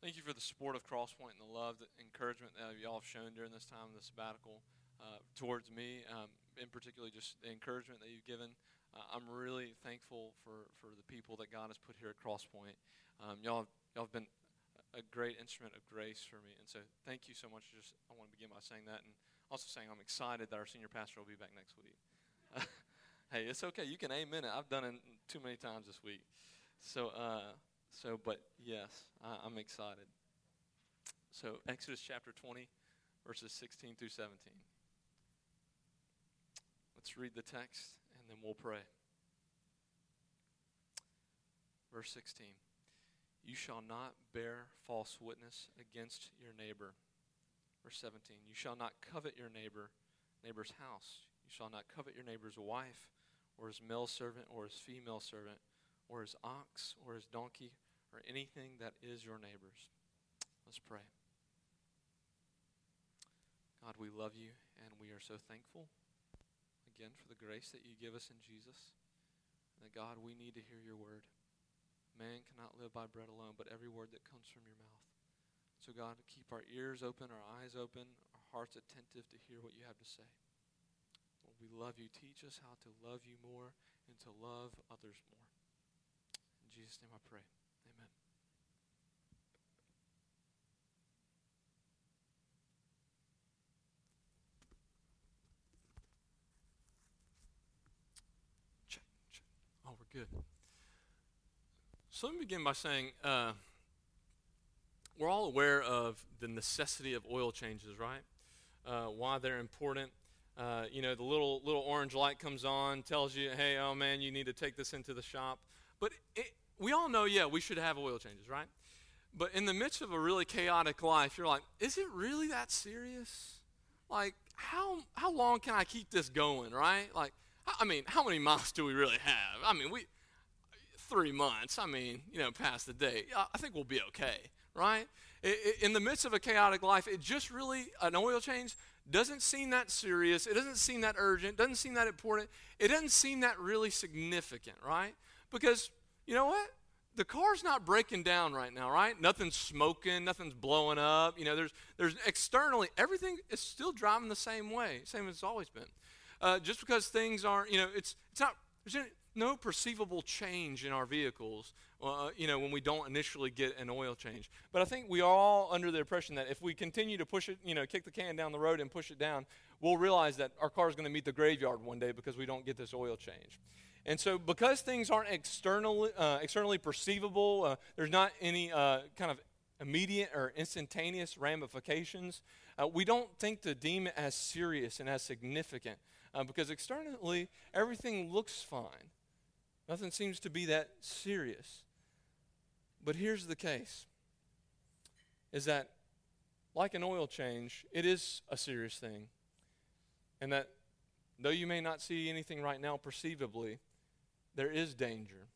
Thank you for the support of Crosspoint and the love, the encouragement that y'all have shown during this time of the sabbatical uh, towards me, um, in particular, just the encouragement that you've given. Uh, I'm really thankful for, for the people that God has put here at Crosspoint. Um, y'all, have, y'all have been a great instrument of grace for me, and so thank you so much. Just I want to begin by saying that, and also saying I'm excited that our senior pastor will be back next week. hey, it's okay. You can amen it. I've done it too many times this week. So, uh, so, but yes, I, I'm excited. So, Exodus chapter 20, verses 16 through 17. Let's read the text and then we'll pray. Verse 16 You shall not bear false witness against your neighbor. Verse 17 You shall not covet your neighbor, neighbor's house. You shall not covet your neighbor's wife, or his male servant, or his female servant or his ox or his donkey or anything that is your neighbor's. Let's pray. God, we love you and we are so thankful again for the grace that you give us in Jesus. And that God, we need to hear your word. Man cannot live by bread alone, but every word that comes from your mouth. So, God, keep our ears open, our eyes open, our hearts attentive to hear what you have to say. Lord, we love you. Teach us how to love you more and to love others more. In Jesus' name I pray. Amen. Check, check. Oh, we're good. So let me begin by saying uh, we're all aware of the necessity of oil changes, right? Uh, why they're important. Uh, you know, the little little orange light comes on, tells you, "Hey, oh man, you need to take this into the shop." But it, we all know, yeah, we should have oil changes, right? But in the midst of a really chaotic life, you're like, is it really that serious? Like, how how long can I keep this going, right? Like, I mean, how many miles do we really have? I mean, we three months. I mean, you know, past the day. I think we'll be okay, right? In the midst of a chaotic life, it just really an oil change doesn't seem that serious. It doesn't seem that urgent. Doesn't seem that important. It doesn't seem that really significant, right? Because you know what? The car's not breaking down right now, right? Nothing's smoking, nothing's blowing up. You know, there's there's externally everything is still driving the same way, same as it's always been. Uh, just because things aren't, you know, it's it's not there's no perceivable change in our vehicles, uh, you know, when we don't initially get an oil change. But I think we are all under the impression that if we continue to push it, you know, kick the can down the road and push it down, we'll realize that our car is going to meet the graveyard one day because we don't get this oil change. And so, because things aren't externally, uh, externally perceivable, uh, there's not any uh, kind of immediate or instantaneous ramifications, uh, we don't think to deem it as serious and as significant uh, because externally everything looks fine. Nothing seems to be that serious. But here's the case is that, like an oil change, it is a serious thing. And that though you may not see anything right now perceivably, there is danger.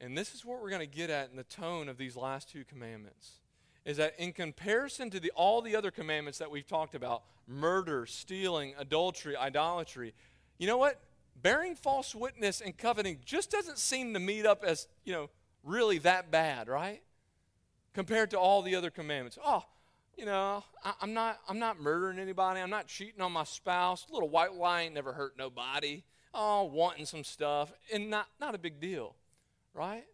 And this is what we're going to get at in the tone of these last two commandments. Is that in comparison to the, all the other commandments that we've talked about murder, stealing, adultery, idolatry you know what? Bearing false witness and coveting just doesn't seem to meet up as, you know, really that bad, right? Compared to all the other commandments. Oh, you know, I, am not I'm not murdering anybody. I'm not cheating on my spouse. A little white lie never hurt nobody oh, wanting some stuff, and not, not a big deal, right?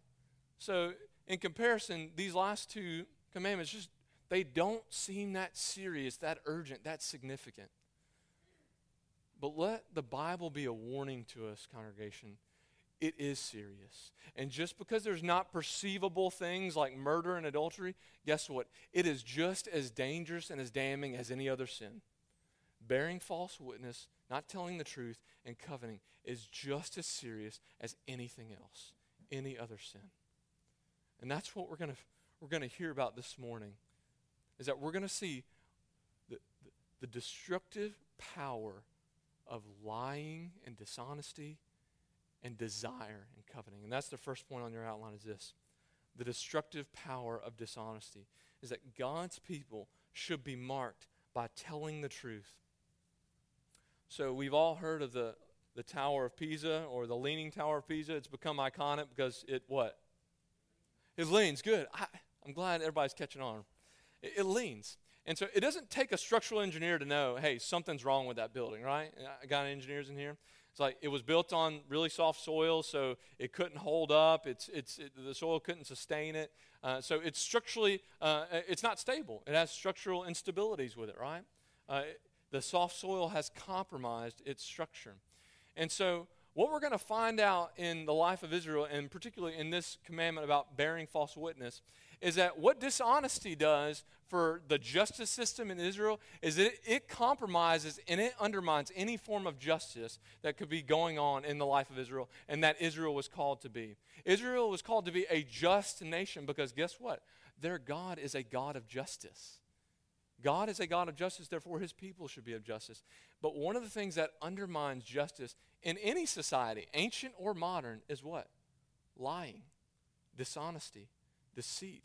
So, in comparison, these last two commandments just they don't seem that serious, that urgent, that significant. But let the Bible be a warning to us, congregation. It is serious. And just because there's not perceivable things like murder and adultery, guess what? It is just as dangerous and as damning as any other sin. Bearing false witness not telling the truth, and coveting is just as serious as anything else, any other sin. And that's what we're going to we're going to hear about this morning is that we're going to see the, the, the destructive power of lying and dishonesty and desire and coveting. And that's the first point on your outline is this. The destructive power of dishonesty is that God's people should be marked by telling the truth so we've all heard of the, the Tower of Pisa or the Leaning Tower of Pisa. It's become iconic because it what? It leans. Good. I, I'm glad everybody's catching on. It, it leans. And so it doesn't take a structural engineer to know, hey, something's wrong with that building, right? I got engineers in here. It's like it was built on really soft soil, so it couldn't hold up. It's, it's, it, the soil couldn't sustain it. Uh, so it's structurally, uh, it's not stable. It has structural instabilities with it, right? Uh, the soft soil has compromised its structure. And so what we're going to find out in the life of Israel, and particularly in this commandment about bearing false witness, is that what dishonesty does for the justice system in Israel is that it, compromises and it undermines any form of justice that could be going on in the life of Israel and that Israel was called to be. Israel was called to be a just nation because guess what? Their God is a God of justice. God is a God of justice, therefore his people should be of justice. But one of the things that undermines justice in any society, ancient or modern, is what? Lying, dishonesty, deceit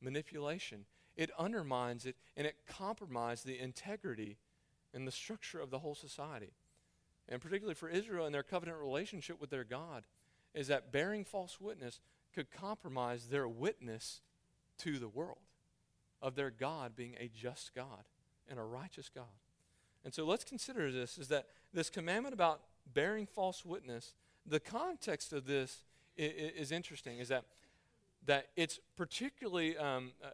manipulation. It undermines it and it compromises the integrity and the structure of the whole society. And particularly for Israel and their covenant relationship with their God, is that bearing false witness could compromise their witness to the world of their God being a just God and a righteous God. And so let's consider this is that this commandment about bearing false witness, the context of this is, is interesting, is that that it's particularly um, uh,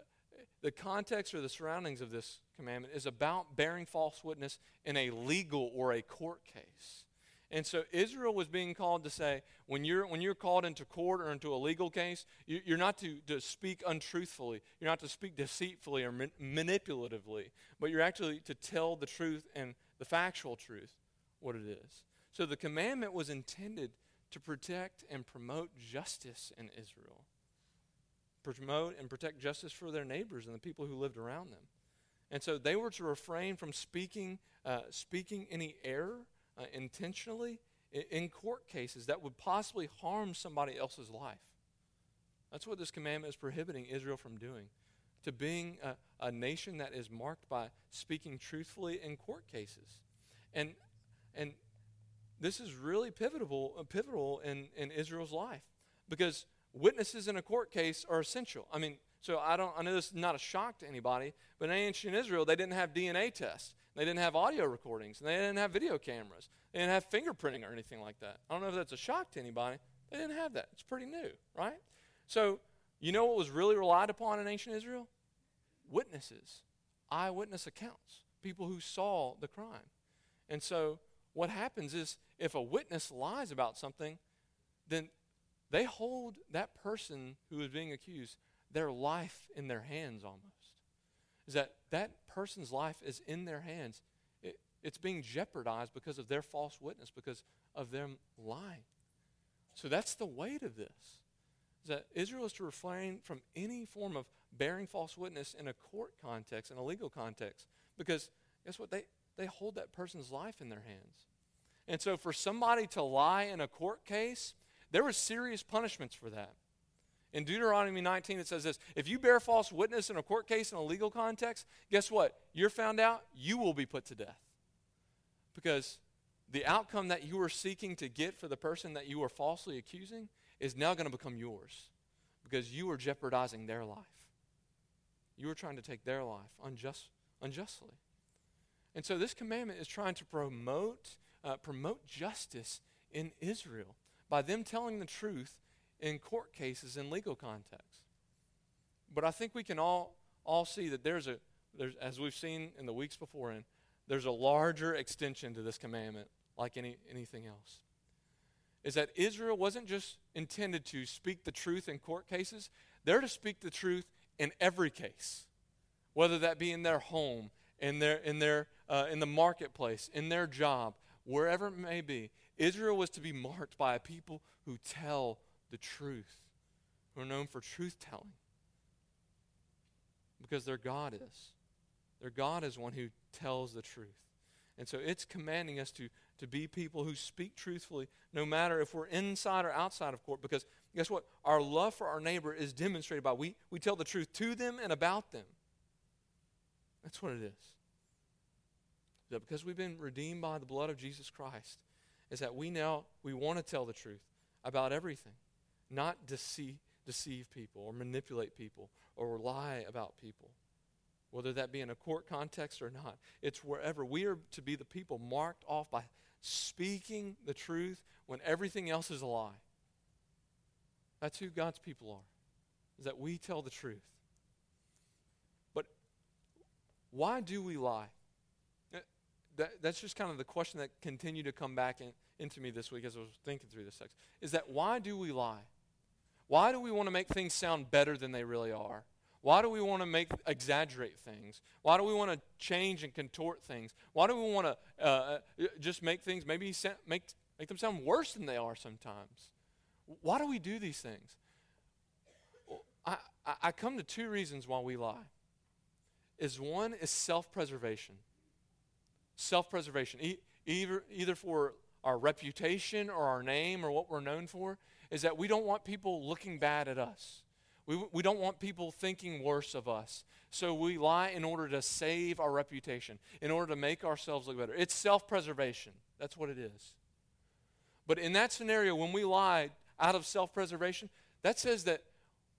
the context or the surroundings of this commandment is about bearing false witness in a legal or a court case. And so Israel was being called to say, when you're, when you're called into court or into a legal case, you, are not to, to speak untruthfully. You're not to speak deceitfully or man, manipulatively, but you're actually to tell the truth and the factual truth, what it is. So the commandment was intended to protect and promote justice in Israel promote and protect justice for their neighbors and the people who lived around them. And so they were to refrain from speaking, uh, speaking any error uh, intentionally in, court cases that would possibly harm somebody else's life. That's what this commandment is prohibiting Israel from doing. To being a, a nation that is marked by speaking truthfully in court cases. And, and this is really pivotal, uh, pivotal in, in Israel's life because witnesses in a court case are essential. I mean, so I don't I know this is not a shock to anybody, but in ancient Israel they didn't have DNA tests. They didn't have audio recordings, and they didn't have video cameras. They didn't have fingerprinting or anything like that. I don't know if that's a shock to anybody. They didn't have that. It's pretty new, right? So, you know what was really relied upon in ancient Israel? Witnesses, eyewitness accounts, people who saw the crime. And so, what happens is if a witness lies about something, then they hold that person who is being accused, their life in their hands almost. Is that that person's life is in their hands. It, it's being jeopardized because of their false witness, because of them lying. So that's the weight of this. Is that Israel is to refrain from any form of bearing false witness in a court context, in a legal context, because guess what? They, they hold that person's life in their hands. And so for somebody to lie in a court case, there were serious punishments for that. In Deuteronomy 19, it says this If you bear false witness in a court case in a legal context, guess what? You're found out, you will be put to death. Because the outcome that you were seeking to get for the person that you were falsely accusing is now going to become yours because you were jeopardizing their life. You were trying to take their life unjust, unjustly. And so this commandment is trying to promote, uh, promote justice in Israel by them telling the truth in court cases in legal contexts. But I think we can all, all see that there's a, there's, as we've seen in the weeks before, and there's a larger extension to this commandment like any, anything else. Is that Israel wasn't just intended to speak the truth in court cases, they're to speak the truth in every case, whether that be in their home, in their, in their, uh, in the marketplace, in their job, wherever it may be. Israel was to be marked by a people who tell the truth, who are known for truth telling. Because their God is. Their God is one who tells the truth. And so it's commanding us to, to be people who speak truthfully, no matter if we're inside or outside of court. Because guess what? Our love for our neighbor is demonstrated by we, we tell the truth to them and about them. That's what it is. That because we've been redeemed by the blood of Jesus Christ, is that we now we want to tell the truth about everything, not deceive, deceive people or manipulate people or lie about people, whether that be in a court context or not. It's wherever. We are to be the people marked off by speaking the truth when everything else is a lie. That's who God's people are, is that we tell the truth. But why do we lie? That, that's just kind of the question that continued to come back in, into me this week as I was thinking through this text. Is that why do we lie? Why do we want to make things sound better than they really are? Why do we want to make exaggerate things? Why do we want to change and contort things? Why do we want to uh, uh just make things maybe make make them sound worse than they are sometimes? Why do we do these things? I, I come to two reasons why we lie. Is one is self-preservation. Self-preservation, e- either either for our reputation or our name or what we're known for, is that we don't want people looking bad at us. We, we don't want people thinking worse of us. So we lie in order to save our reputation, in order to make ourselves look better. It's self preservation. That's what it is. But in that scenario, when we lie out of self preservation, that says that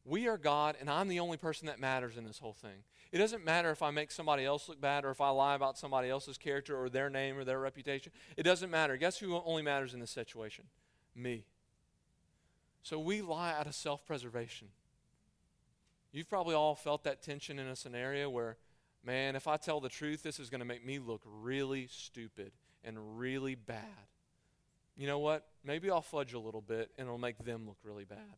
we are God and I'm the only person that matters in this whole thing. It doesn't matter if I make somebody else look bad or if I lie about somebody else's character or their name or their reputation. It doesn't matter. Guess who only matters in this situation? Me. So we lie out of self preservation. You've probably all felt that tension in a scenario where, man, if I tell the truth, this is going to make me look really stupid and really bad. You know what? Maybe I'll fudge a little bit and it'll make them look really bad.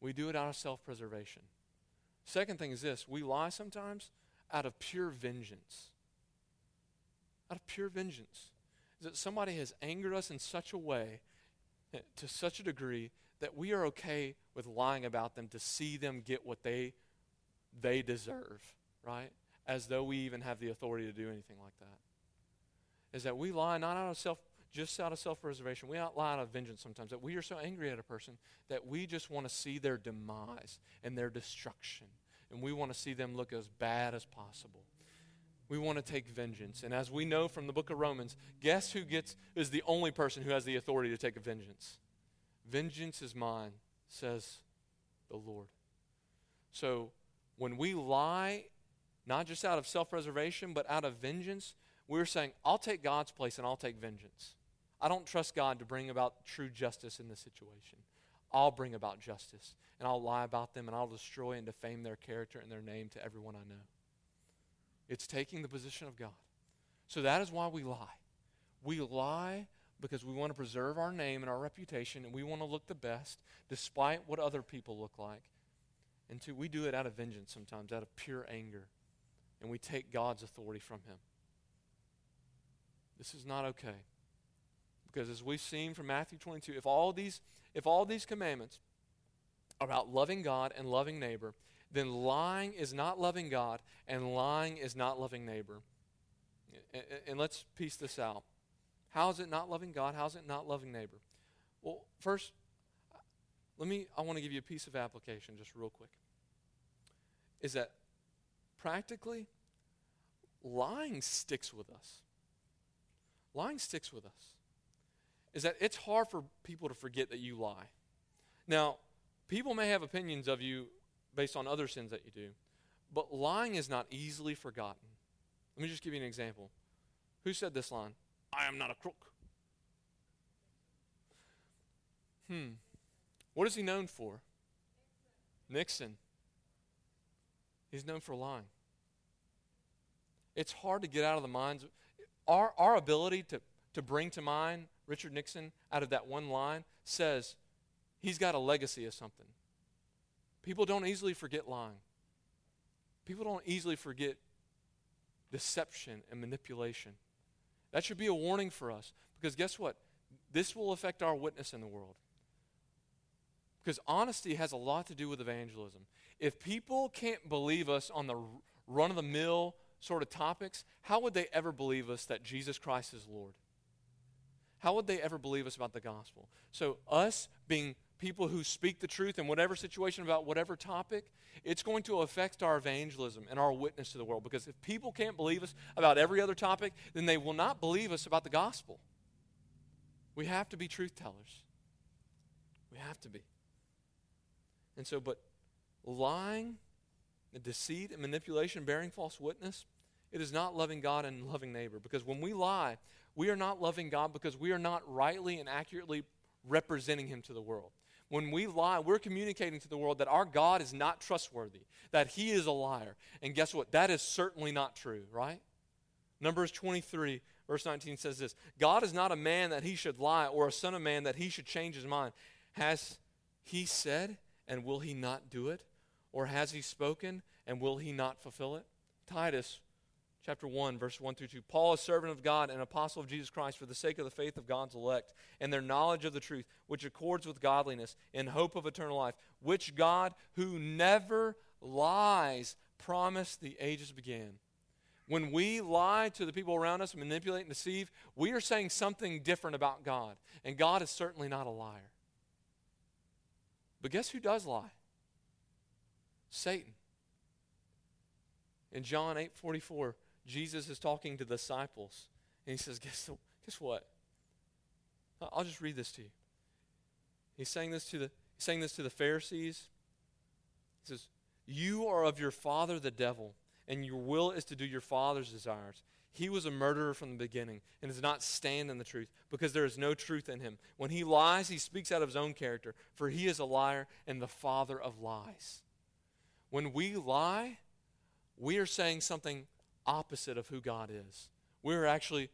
We do it out of self preservation. Second thing is this we lie sometimes out of pure vengeance. Out of pure vengeance. Is that somebody has angered us in such a way, eh, to such a degree, that we are okay with lying about them to see them get what they they deserve, right? As though we even have the authority to do anything like that. Is that we lie not out of self just out of self-preservation. We lie out of vengeance sometimes that we are so angry at a person that we just want to see their demise and their destruction. And we want to see them look as bad as possible. We want to take vengeance. And as we know from the book of Romans, guess who gets is the only person who has the authority to take a vengeance? Vengeance is mine, says the Lord. So when we lie, not just out of self preservation, but out of vengeance, we're saying, I'll take God's place and I'll take vengeance. I don't trust God to bring about true justice in this situation. I'll bring about justice, and I'll lie about them, and I'll destroy and defame their character and their name to everyone I know. It's taking the position of God. So that is why we lie. We lie because we want to preserve our name and our reputation and we want to look the best despite what other people look like. And two, we do it out of vengeance sometimes, out of pure anger. And we take God's authority from him. This is not okay. Because as we've seen from Matthew 22, if all these if all these commandments are about loving God and loving neighbor, then lying is not loving God and lying is not loving neighbor. And, and let's piece this out. How is it not loving God? How is it not loving neighbor? Well, first, let me, I want to give you a piece of application just real quick. Is that practically, lying sticks with us. Lying sticks with us. Is that it's hard for people to forget that you lie. Now, people may have opinions of you based on other sins that you do, but lying is not easily forgotten. Let me just give you an example. Who said this line? I am not a crook. Hmm. What is he known for? Nixon. He's known for lying. It's hard to get out of the minds. Our, our ability to, to bring to mind Richard Nixon out of that one line says he's got a legacy of something. People don't easily forget lying. People don't easily forget deception and manipulation. That should be a warning for us because guess what? This will affect our witness in the world. Because honesty has a lot to do with evangelism. If people can't believe us on the run of the mill sort of topics, how would they ever believe us that Jesus Christ is Lord? How would they ever believe us about the gospel? So, us being people who speak the truth in whatever situation about whatever topic, it's going to affect our evangelism and our witness to the world. Because if people can't believe us about every other topic, then they will not believe us about the gospel. We have to be truth tellers. We have to be. And so, but lying, deceit and manipulation, bearing false witness, it is not loving God and loving neighbor. Because when we lie, we are not loving God because we are not rightly and accurately representing Him to the world. When we lie, we're communicating to the world that our God is not trustworthy, that He is a liar. And guess what? That is certainly not true, right? Numbers 23, verse 19 says this God is not a man that he should lie, or a son of man that he should change his mind. Has he said, and will he not do it? Or has he spoken, and will he not fulfill it? Titus chapter 1, verse 1 through 2. Paul, is a servant of God and apostle of Jesus Christ, for the sake of the faith of God's elect, and their knowledge of the truth, which accords with godliness, in hope of eternal life, which God, who never lies, promised the ages began. When we lie to the people around us, manipulate and deceive, we are saying something different about God. And God is certainly not a liar. But guess who does lie? Satan. In John 8 44, Jesus is talking to the disciples, and he says, Guess, guess what? I'll just read this to you. He's saying this to the he's saying this to the Pharisees. He says, You are of your father the devil, and your will is to do your father's desires. He was a murderer from the beginning and does not stand in the truth because there is no truth in him. When he lies, he speaks out of his own character, for he is a liar and the father of lies. When we lie, we are saying something opposite of who God is. We're actually,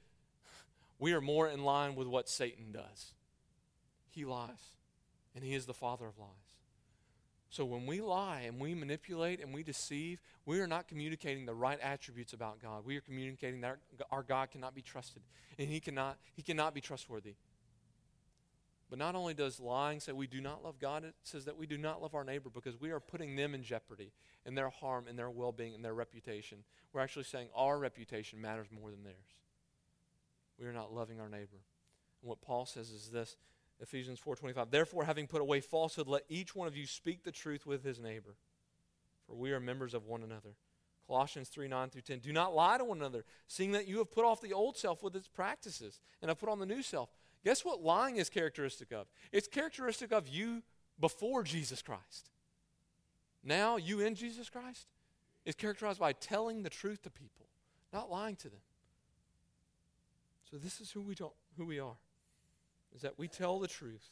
we are more in line with what Satan does. He lies, and he is the father of lies. So when we lie and we manipulate and we deceive, we are not communicating the right attributes about God. We are communicating that our, God cannot be trusted and he cannot, he cannot be trustworthy. But not only does lying say we do not love God, it says that we do not love our neighbor because we are putting them in jeopardy in their harm, in their well being, in their reputation. We're actually saying our reputation matters more than theirs. We are not loving our neighbor. And what Paul says is this Ephesians 4:25 Therefore having put away falsehood let each one of you speak the truth with his neighbor for we are members of one another. Colossians 3 9 through 10. Do not lie to one another, seeing that you have put off the old self with its practices and have put on the new self Guess what lying is characteristic of? It's characteristic of you before Jesus Christ. Now, you in Jesus Christ is characterized by telling the truth to people, not lying to them. So this is who we don't, who we are. Is that we tell the truth.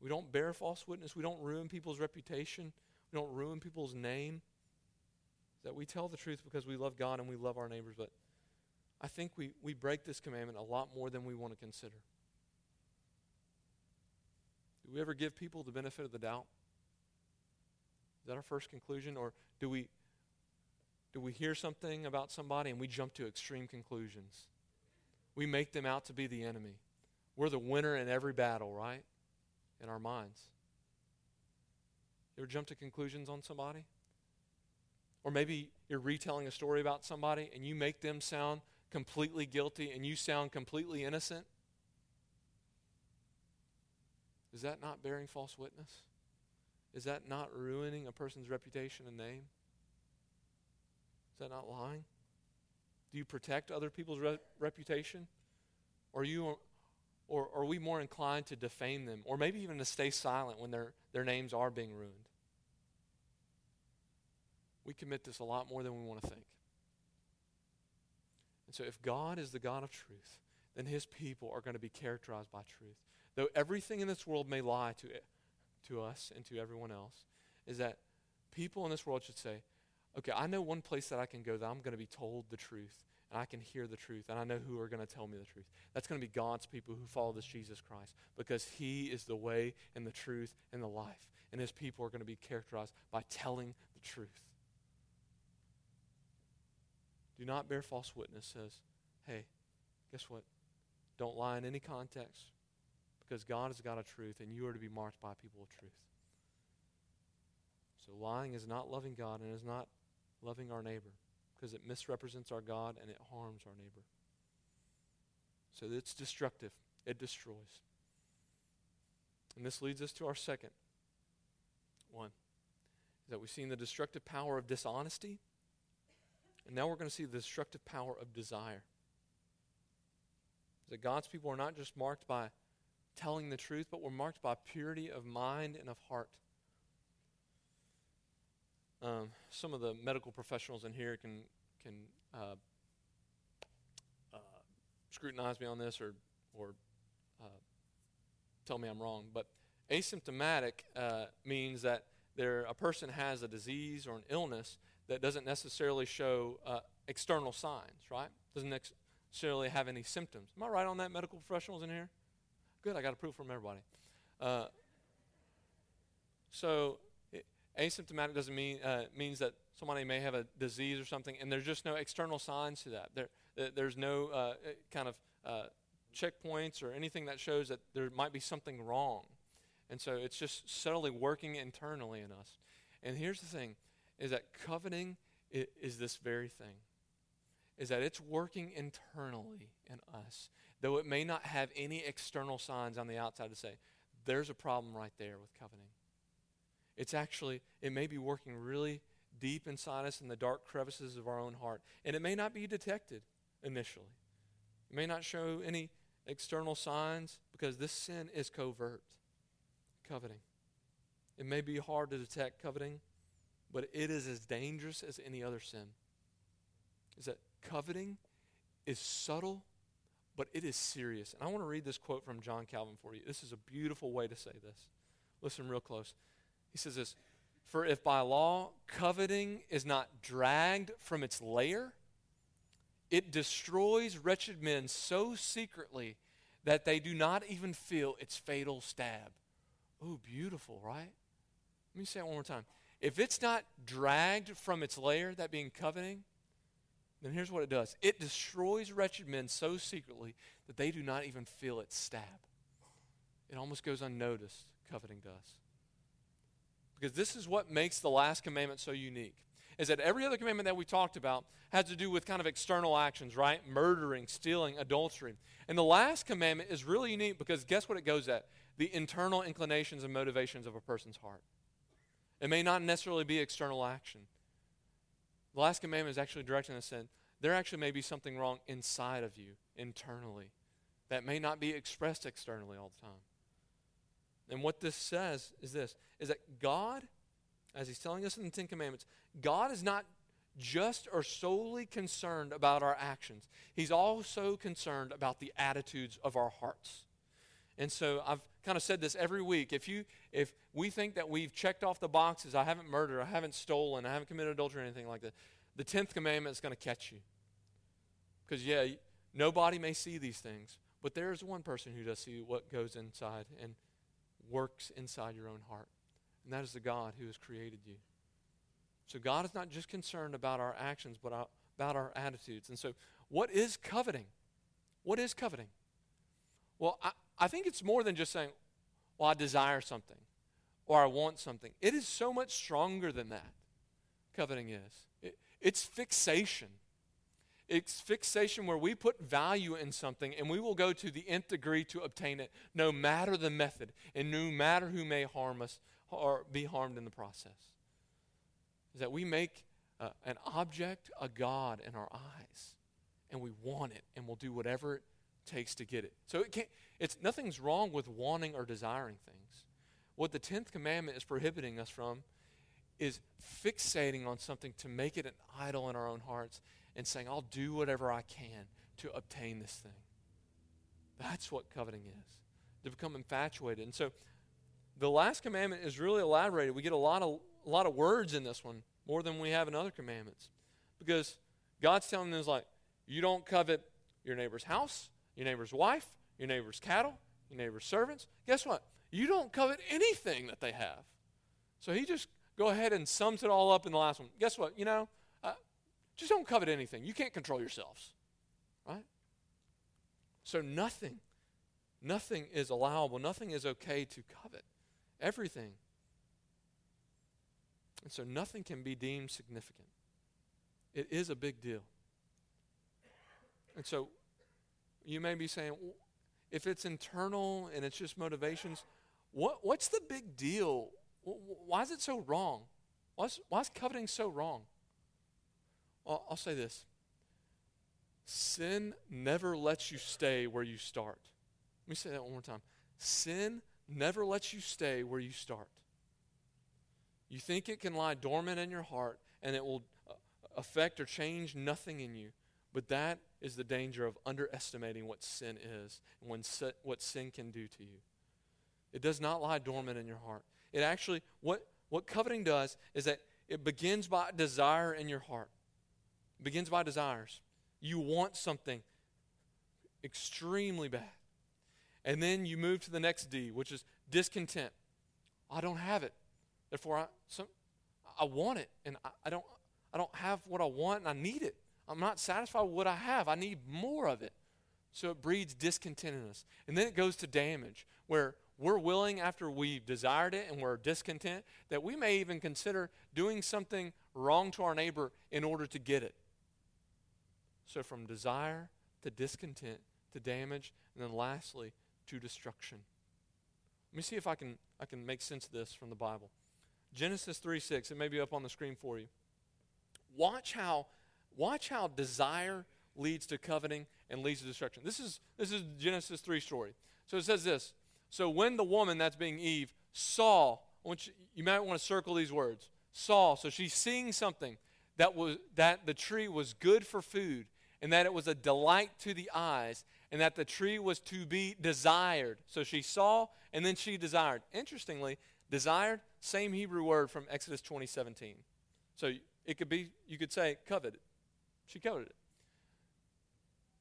We don't bear false witness. We don't ruin people's reputation. We don't ruin people's name. That we tell the truth because we love God and we love our neighbors, but I think we, we break this commandment a lot more than we want to consider. Do we ever give people the benefit of the doubt? Is that our first conclusion? Or do we, do we hear something about somebody and we jump to extreme conclusions? We make them out to be the enemy. We're the winner in every battle, right? In our minds. You ever jump to conclusions on somebody? Or maybe you're retelling a story about somebody and you make them sound completely guilty and you sound completely innocent? Is that not bearing false witness? Is that not ruining a person's reputation and name? Is that not lying? Do you protect other people's re- reputation? Or are you or, or are we more inclined to defame them or maybe even to stay silent when their, their names are being ruined? We commit this a lot more than we want to think. And so, if God is the God of truth, then his people are going to be characterized by truth. Though everything in this world may lie to, it, to us and to everyone else, is that people in this world should say, okay, I know one place that I can go that I'm going to be told the truth and I can hear the truth and I know who are going to tell me the truth. That's going to be God's people who follow this Jesus Christ because he is the way and the truth and the life. And his people are going to be characterized by telling the truth. Do not bear false witness says, hey, guess what? Don't lie in any context because God has got a truth and you are to be marked by people of truth. So lying is not loving God and is not loving our neighbor because it misrepresents our God and it harms our neighbor. So it's destructive, it destroys. And this leads us to our second one is that we've seen the destructive power of dishonesty and now we're going to see the destructive power of desire. That God's people are not just marked by telling the truth, but we're marked by purity of mind and of heart. um, some of the medical professionals in here can can uh, uh, scrutinize me on this or or uh, tell me I'm wrong. But asymptomatic uh, means that there a person has a disease or an illness that doesn't necessarily show uh, external signs, right? Doesn't necessarily have any symptoms. Am I right on that, medical professionals in here? Good, I got approval from everybody. Uh, so it, asymptomatic doesn't mean uh, means that somebody may have a disease or something, and there's just no external signs to that. There, there's no uh, kind of uh, checkpoints or anything that shows that there might be something wrong. And so it's just subtly working internally in us. And here's the thing is that coveting is, is this very thing. Is that it's working internally in us, though it may not have any external signs on the outside to say, there's a problem right there with coveting. It's actually, it may be working really deep inside us in the dark crevices of our own heart. And it may not be detected initially. It may not show any external signs because this sin is covert coveting. It may be hard to detect coveting, but it is as dangerous as any other sin. Is that coveting is subtle, but it is serious. And I want to read this quote from John Calvin for you. This is a beautiful way to say this. Listen real close. He says this For if by law coveting is not dragged from its lair, it destroys wretched men so secretly that they do not even feel its fatal stab. Oh, beautiful, right? Let me say it one more time. If it's not dragged from its lair, that being coveting, then here's what it does it destroys wretched men so secretly that they do not even feel its stab. It almost goes unnoticed, coveting does. Because this is what makes the last commandment so unique. Is that every other commandment that we talked about has to do with kind of external actions, right? Murdering, stealing, adultery. And the last commandment is really unique because guess what it goes at? the internal inclinations and motivations of a person's heart. It may not necessarily be external action. The last commandment is actually directing us in there actually may be something wrong inside of you, internally, that may not be expressed externally all the time. And what this says is this is that God, as He's telling us in the Ten Commandments, God is not just or solely concerned about our actions. He's also concerned about the attitudes of our hearts. And so I've kind of said this every week. If you if we think that we've checked off the boxes, I haven't murdered, I haven't stolen, I haven't committed adultery or anything like that, the tenth commandment is going to catch you. Because yeah, nobody may see these things, but there is one person who does see what goes inside and works inside your own heart. And that is the God who has created you. So God is not just concerned about our actions, but about our attitudes. And so, what is coveting? What is coveting? Well, I, I think it's more than just saying, well, I desire something or I want something. It is so much stronger than that, coveting is. It, it's fixation. It's fixation where we put value in something and we will go to the nth degree to obtain it, no matter the method and no matter who may harm us or be harmed in the process. Is that we make uh, an object a God in our eyes and we want it and we'll do whatever it takes to get it. So it can't, it's nothing's wrong with wanting or desiring things. What the 10th commandment is prohibiting us from is fixating on something to make it an idol in our own hearts and saying, I'll do whatever I can to obtain this thing. That's what coveting is, to become infatuated. And so the last commandment is really elaborated. We get a lot of, a lot of words in this one, more than we have in other commandments. Because God's telling us, like, you don't covet your neighbor's house, your neighbor's wife, your neighbor's cattle, your neighbor's servants. Guess what? You don't covet anything that they have. So he just go ahead and sums it all up in the last one. Guess what? You know, uh, just don't covet anything. You can't control yourselves, right? So nothing, nothing is allowable. Nothing is okay to covet. Everything. And so nothing can be deemed significant. It is a big deal. And so you may be saying, if it's internal and it's just motivations, what, what's the big deal? Why is it so wrong? Why is coveting so wrong? I'll say this sin never lets you stay where you start. Let me say that one more time. Sin never lets you stay where you start. You think it can lie dormant in your heart and it will uh, affect or change nothing in you. But that is the danger of underestimating what sin is and what sin can do to you. It does not lie dormant in your heart. It actually, what, what coveting does is that it begins by desire in your heart. It begins by desires. You want something extremely bad. And then you move to the next D, which is discontent. I don't have it. Therefore, I, some, I want it, and I, I, don't, I don't have what I want, and I need it. I'm not satisfied with what I have. I need more of it. So it breeds discontent in us. And then it goes to damage, where we're willing, after we've desired it and we're discontent, that we may even consider doing something wrong to our neighbor in order to get it. So from desire to discontent to damage, and then lastly, to destruction. Let me see if I can, I can make sense of this from the Bible. Genesis 3 6, it may be up on the screen for you. Watch how, watch how desire leads to coveting and leads to destruction. This is, this is Genesis 3 story. So it says this. So when the woman, that's being Eve, saw, you, you might want to circle these words, saw, so she's seeing something that was that the tree was good for food and that it was a delight to the eyes and that the tree was to be desired. So she saw and then she desired. Interestingly, desired, same Hebrew word from Exodus 20:17. So it could be, you could say, coveted. She coveted it.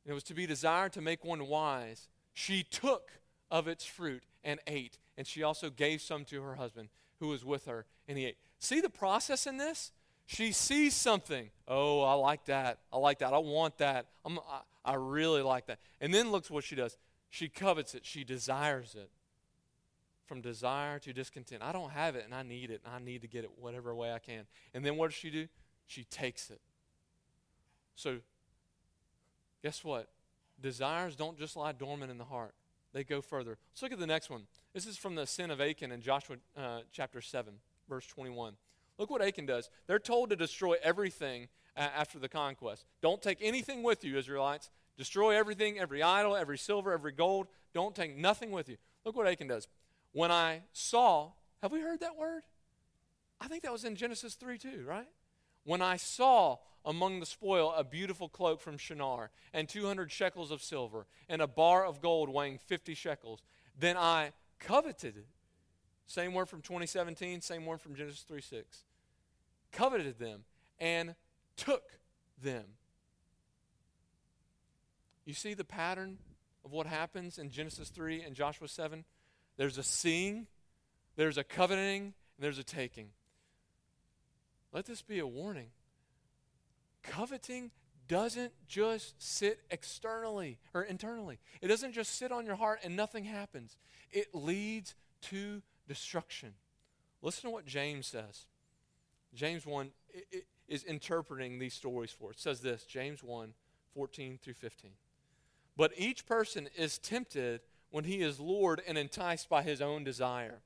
It was to be desired to make one wise. She took of its fruit and ate, and she also gave some to her husband who was with her, and he ate. See the process in this? She sees something. Oh, I like that. I like that. I want that. I'm, I, I really like that. And then looks what she does. She covets it. She desires it. From desire to discontent. I don't have it and I need it and I need to get it whatever way I can. And then what does she do? She takes it. So, guess what? Desires don't just lie dormant in the heart, they go further. Let's look at the next one. This is from the sin of Achan in Joshua uh, chapter 7, verse 21. Look what Achan does. They're told to destroy everything after the conquest. Don't take anything with you, Israelites. Destroy everything, every idol, every silver, every gold. Don't take nothing with you. Look what Achan does. When I saw, have we heard that word? I think that was in Genesis 3 too, right? When I saw among the spoil a beautiful cloak from Shinar, and 200 shekels of silver, and a bar of gold weighing 50 shekels, then I coveted it same word from 2017, same word from Genesis 3 6. Coveted them and took them. You see the pattern of what happens in Genesis 3 and Joshua 7? There's a seeing, there's a coveting, and there's a taking. Let this be a warning. Coveting doesn't just sit externally or internally. It doesn't just sit on your heart and nothing happens. It leads to destruction. Listen to what James says. James 1 is interpreting these stories for us. It says this James 1 14 through 15. But each person is tempted when he is lured and enticed by his own desire.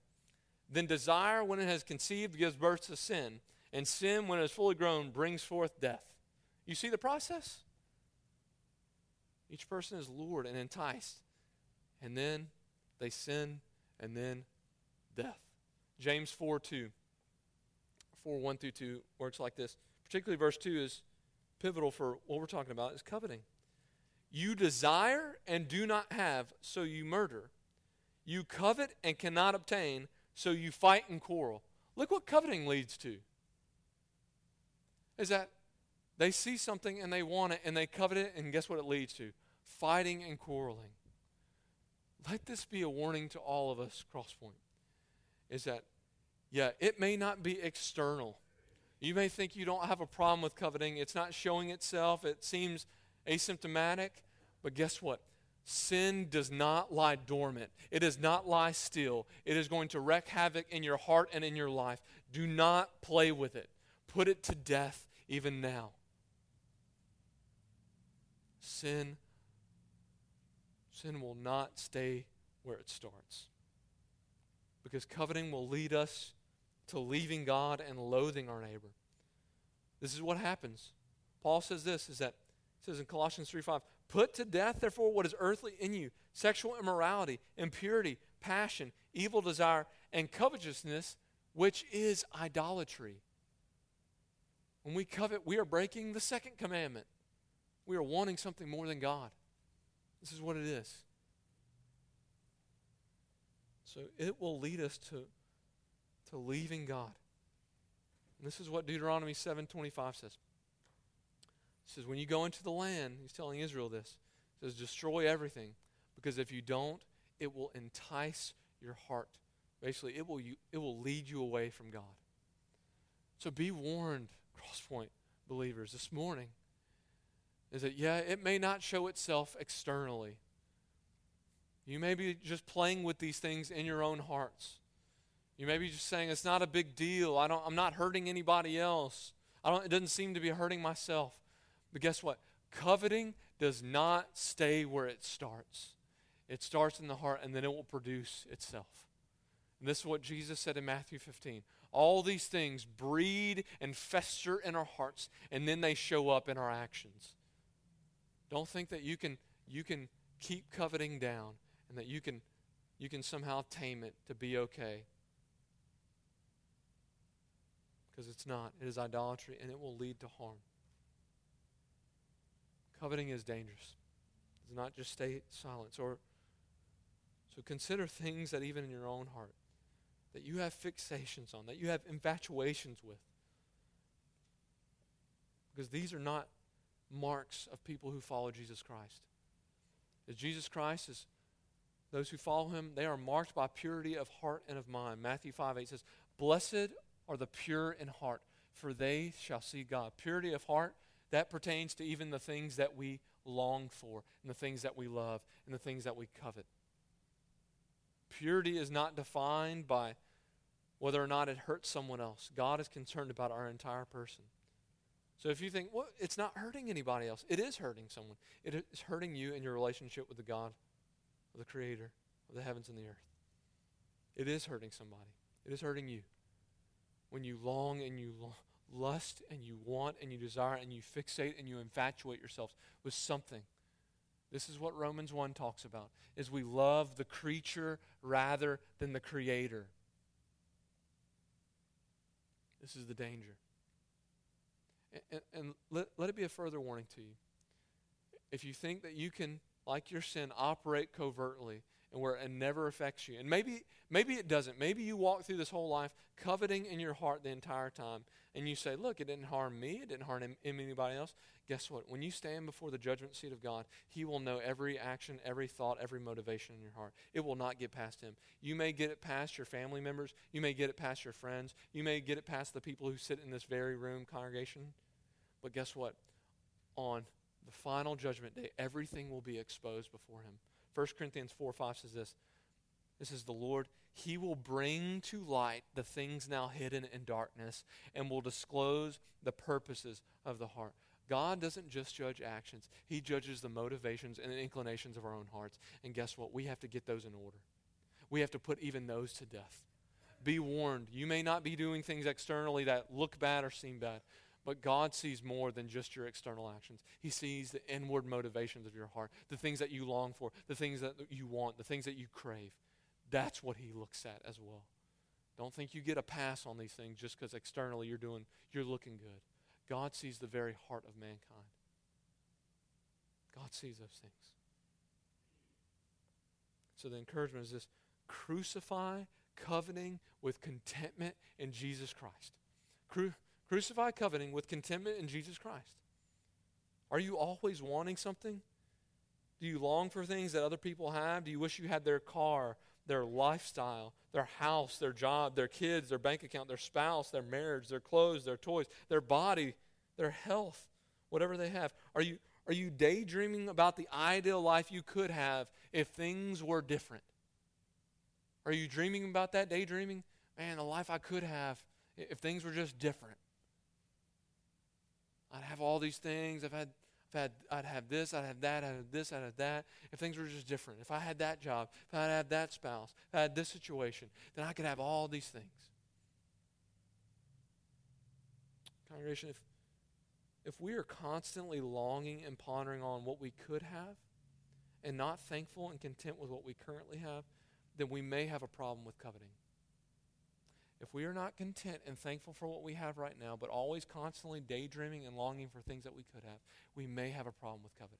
Then desire, when it has conceived, gives birth to sin. And sin, when it is fully grown, brings forth death. You see the process? Each person is lured and enticed. And then they sin, and then death. James 4 2. 4 1 through 2 works like this. Particularly verse 2 is pivotal for what we're talking about is coveting. You desire and do not have, so you murder. You covet and cannot obtain, so you fight and quarrel. Look what coveting leads to. Is that they see something and they want it and they covet it, and guess what it leads to? Fighting and quarreling. Let this be a warning to all of us, Crosspoint is that, yeah, it may not be external. You may think you don't have a problem with coveting, it's not showing itself, it seems asymptomatic, but guess what? Sin does not lie dormant. It does not lie still. It is going to wreak havoc in your heart and in your life. Do not play with it. Put it to death even now. Sin sin will not stay where it starts because coveting will lead us to leaving God and loathing our neighbor. This is what happens. Paul says this is that he says in Colossians 3 5, put to death, therefore, what is earthly in you sexual immorality, impurity, passion, evil desire, and covetousness, which is idolatry. When we covet, we are breaking the second commandment. We are wanting something more than God. This is what it is. So it will lead us to, to leaving God. And this is what Deuteronomy 7:25 says. It says, when you go into the land, he's telling Israel this. It says, destroy everything. Because if you don't, it will entice your heart. Basically, it will, you, it will lead you away from God. So be warned, Crosspoint believers, this morning is that, yeah, it may not show itself externally. You may be just playing with these things in your own hearts. You may be just saying, it's not a big deal. I don't, I'm not hurting anybody else. I don't, it doesn't seem to be hurting myself. But guess what? Coveting does not stay where it starts. It starts in the heart and then it will produce itself. And this is what Jesus said in Matthew 15. All these things breed and fester in our hearts, and then they show up in our actions. Don't think that you can, you can keep coveting down and that you can, you can somehow tame it to be okay. Because it's not. It is idolatry, and it will lead to harm. Coveting is dangerous. It's not just stay silent. Or so consider things that even in your own heart that you have fixations on, that you have infatuations with. Because these are not marks of people who follow Jesus Christ. As Jesus Christ is those who follow him, they are marked by purity of heart and of mind. Matthew 5 8 says, Blessed are the pure in heart, for they shall see God. Purity of heart that pertains to even the things that we long for, and the things that we love, and the things that we covet. Purity is not defined by whether or not it hurts someone else. God is concerned about our entire person. So if you think, well, it's not hurting anybody else, it is hurting someone. It is hurting you in your relationship with the God, the Creator of the heavens and the earth. It is hurting somebody. It is hurting you. When you long and you long, lust and you want and you desire and you fixate and you infatuate yourselves with something. This is what Romans 1 talks about is we love the creature rather than the creator. This is the danger. And, and, let, let it be a further warning to you. If you think that you can, like your sin, operate covertly and where it never affects you, and maybe maybe it doesn't. Maybe you walk through this whole life coveting in your heart the entire time, and you say, Look, it didn't harm me, it didn't harm anybody else, guess what? When you stand before the judgment seat of God, He will know every action, every thought, every motivation in your heart. It will not get past Him. You may get it past your family members, you may get it past your friends, you may get it past the people who sit in this very room, congregation. But guess what? On the final judgment day, everything will be exposed before Him. 1 Corinthians 4 5 says this. This is the Lord. He will bring to light the things now hidden in darkness and will disclose the purposes of the heart. God doesn't just judge actions, He judges the motivations and the inclinations of our own hearts. And guess what? We have to get those in order. We have to put even those to death. Be warned. You may not be doing things externally that look bad or seem bad, but God sees more than just your external actions. He sees the inward motivations of your heart, the things that you long for, the things that you want, the things that you crave. That's what he looks at as well. Don't think you get a pass on these things just because externally you're doing you're looking good. God sees the very heart of mankind. God sees those things. So the encouragement is this crucify coveting with contentment in Jesus Christ. Cru- crucify coveting with contentment in Jesus Christ. Are you always wanting something? Do you long for things that other people have? Do you wish you had their car their lifestyle, their house, their job, their kids, their bank account, their spouse, their marriage, their clothes, their toys, their body, their health, whatever they have. Are you, are you daydreaming about the ideal life you could have if things were different? Are you dreaming about that, daydreaming? Man, the life I could have if things were just different. I'd have all these things. I've had if I'd, I'd have this, I'd have that, I'd have this, I'd have that. If things were just different, if I had that job, if I'd have that spouse, if I had this situation, then I could have all these things. Congregation, if, if we are constantly longing and pondering on what we could have and not thankful and content with what we currently have, then we may have a problem with coveting. If we are not content and thankful for what we have right now, but always constantly daydreaming and longing for things that we could have, we may have a problem with coveting.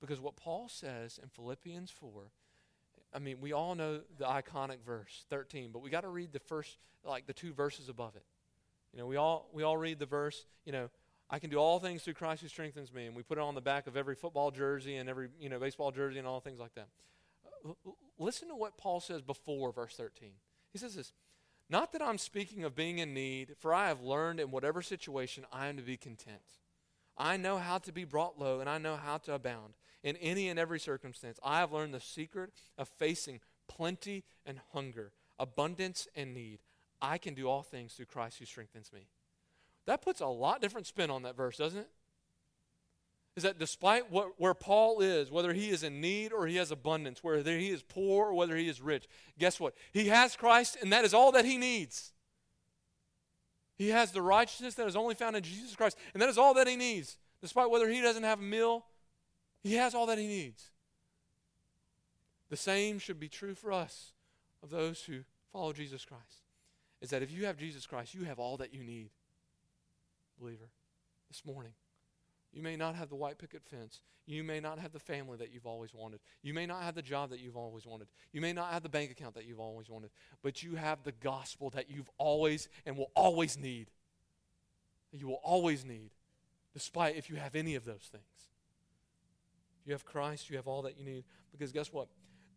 Because what Paul says in Philippians 4, I mean, we all know the iconic verse 13, but we got to read the first, like the two verses above it. You know, we all, we all read the verse, you know, I can do all things through Christ who strengthens me. And we put it on the back of every football jersey and every, you know, baseball jersey and all things like that. listen to what Paul says before verse 13. He says this Not that I'm speaking of being in need, for I have learned in whatever situation I am to be content. I know how to be brought low, and I know how to abound. In any and every circumstance, I have learned the secret of facing plenty and hunger, abundance and need. I can do all things through Christ who strengthens me. That puts a lot different spin on that verse, doesn't it? Is that despite what, where Paul is, whether he is in need or he has abundance, whether he is poor or whether he is rich, guess what? He has Christ, and that is all that he needs. He has the righteousness that is only found in Jesus Christ, and that is all that he needs. Despite whether he doesn't have a meal, he has all that he needs. The same should be true for us, of those who follow Jesus Christ. Is that if you have Jesus Christ, you have all that you need believer, this morning. You may not have the white picket fence. You may not have the family that you've always wanted. You may not have the job that you've always wanted. You may not have the bank account that you've always wanted. But you have the gospel that you've always and will always need. That you will always need, despite if you have any of those things. If you have Christ, you have all that you need. Because guess what?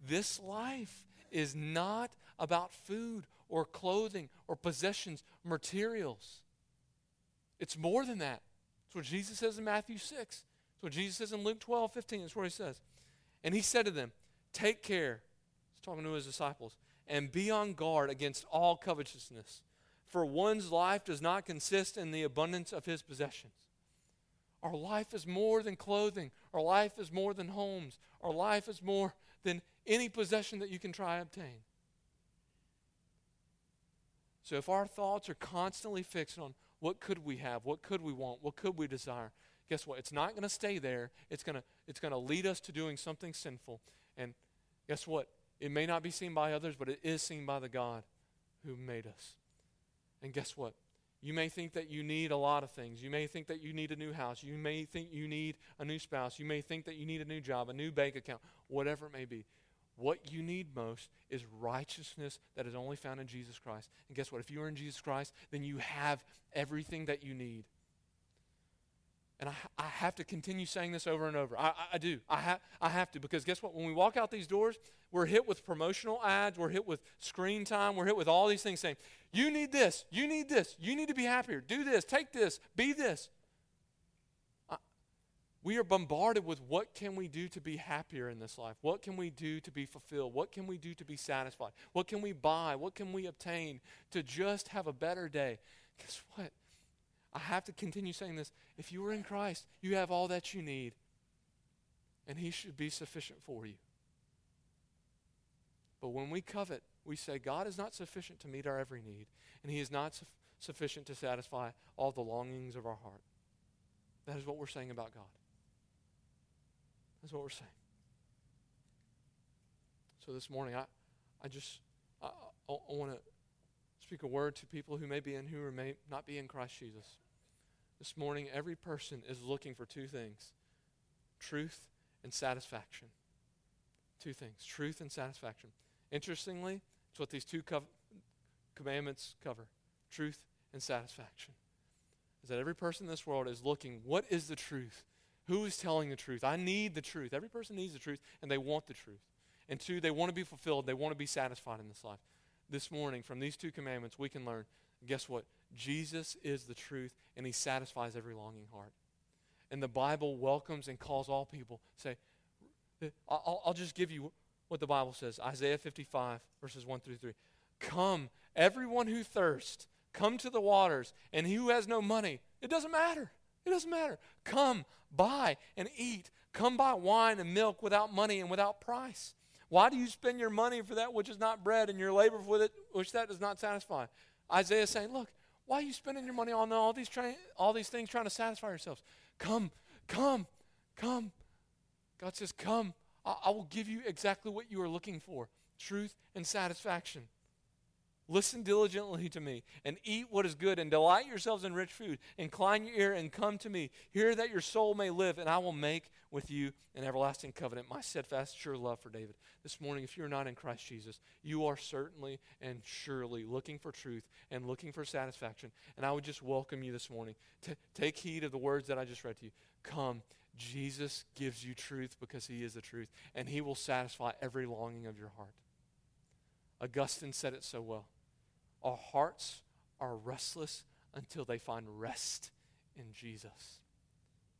This life is not about food or clothing or possessions, materials. It's more than that. That's what Jesus says in Matthew 6. That's what Jesus says in Luke 12, 15. That's what he says. And he said to them, Take care, he's talking to his disciples, and be on guard against all covetousness. For one's life does not consist in the abundance of his possessions. Our life is more than clothing. Our life is more than homes. Our life is more than any possession that you can try to obtain. So if our thoughts are constantly fixed on what could we have? What could we want? What could we desire? Guess what? It's not going to stay there. It's going to it's going to lead us to doing something sinful. And guess what? It may not be seen by others, but it is seen by the God who made us. And guess what? You may think that you need a lot of things. You may think that you need a new house. You may think you need a new spouse. You may think that you need a new job, a new bank account, whatever it may be. What you need most is righteousness that is only found in Jesus Christ. And guess what? If you are in Jesus Christ, then you have everything that you need. And I, I have to continue saying this over and over. I, I do. I, ha- I have to because guess what? When we walk out these doors, we're hit with promotional ads, we're hit with screen time, we're hit with all these things saying, you need this, you need this, you need to be happier, do this, take this, be this we are bombarded with what can we do to be happier in this life? What can we do to be fulfilled? What can we do to be satisfied? What can we buy? What can we obtain to just have a better day? Guess what? I have to continue saying this. If you are in Christ, you have all that you need, and He should be sufficient for you. But when we covet, we say, God is not sufficient to meet our every need, and He is not su- sufficient to satisfy all the longings of our heart. That is what we're saying about God. That's what we're saying. So this morning, I, I just I, I, want to speak a word to people who may be in, who may not be in Christ Jesus. This morning, every person is looking for two things truth and satisfaction. Two things truth and satisfaction. Interestingly, it's what these two co- commandments cover truth and satisfaction. Is that every person in this world is looking, what is the truth? Who is telling the truth? I need the truth. Every person needs the truth, and they want the truth. And two, they want to be fulfilled. They want to be satisfied in this life. This morning, from these two commandments, we can learn guess what? Jesus is the truth, and he satisfies every longing heart. And the Bible welcomes and calls all people. Say, I'll, I'll just give you what the Bible says Isaiah 55, verses 1 through 3. Come, everyone who thirsts, come to the waters, and he who has no money, it doesn't matter. It doesn't matter. Come, buy and eat. Come buy wine and milk without money and without price. Why do you spend your money for that which is not bread and your labor with it which that does not satisfy? Isaiah is saying, look, why are you spending your money on all these, try- all these things trying to satisfy yourselves? Come, come, come. God says, come. I, I will give you exactly what you are looking for truth and satisfaction. Listen diligently to me and eat what is good and delight yourselves in rich food. Incline your ear and come to me. Hear that your soul may live, and I will make with you an everlasting covenant. My steadfast, sure love for David. This morning, if you're not in Christ Jesus, you are certainly and surely looking for truth and looking for satisfaction. And I would just welcome you this morning to take heed of the words that I just read to you. Come. Jesus gives you truth because he is the truth, and he will satisfy every longing of your heart. Augustine said it so well. Our hearts are restless until they find rest in Jesus.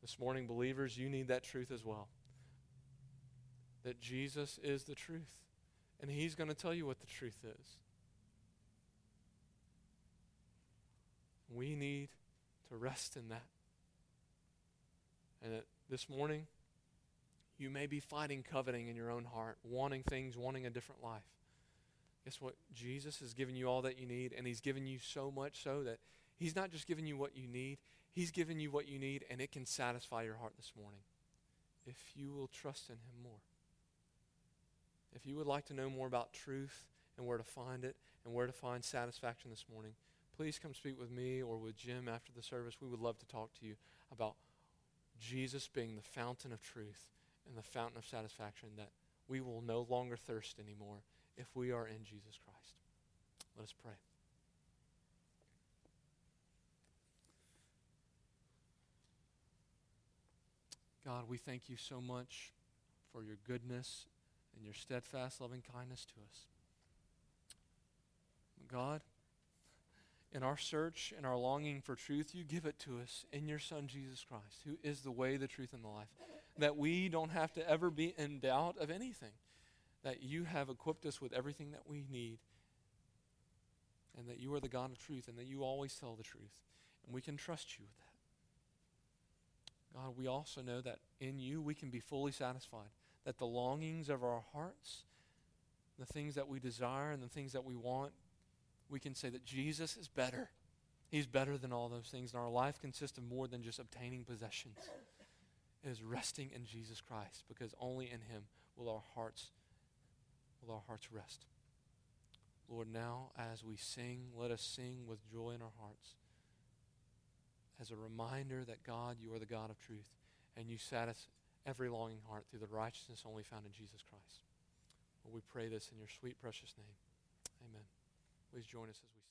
This morning, believers, you need that truth as well. That Jesus is the truth. And He's going to tell you what the truth is. We need to rest in that. And that this morning, you may be fighting coveting in your own heart, wanting things, wanting a different life. Guess what? Jesus has given you all that you need, and He's given you so much so that He's not just giving you what you need, He's given you what you need, and it can satisfy your heart this morning if you will trust in Him more. If you would like to know more about truth and where to find it and where to find satisfaction this morning, please come speak with me or with Jim after the service. We would love to talk to you about Jesus being the fountain of truth and the fountain of satisfaction that we will no longer thirst anymore if we are in Jesus Christ. Let us pray. God, we thank you so much for your goodness and your steadfast loving kindness to us. God, in our search and our longing for truth, you give it to us in your Son, Jesus Christ, who is the way, the truth, and the life. That we don't have to ever be in doubt of anything that you have equipped us with everything that we need, and that you are the God of truth, and that you always tell the truth. And we can trust you with that. God, we also know that in you we can be fully satisfied, that the longings of our hearts, the things that we desire, and the things that we want, we can say that Jesus is better. He's better than all those things, and our life consists of more than just obtaining possessions. It is resting in Jesus Christ, because only in Him will our hearts will our hearts rest. Lord, now as we sing, let us sing with joy in our hearts as a reminder that God, you are the God of truth, and you satisfy every longing heart through the righteousness only found in Jesus Christ. Lord, we pray this in your sweet, precious name. Amen. Please join us as we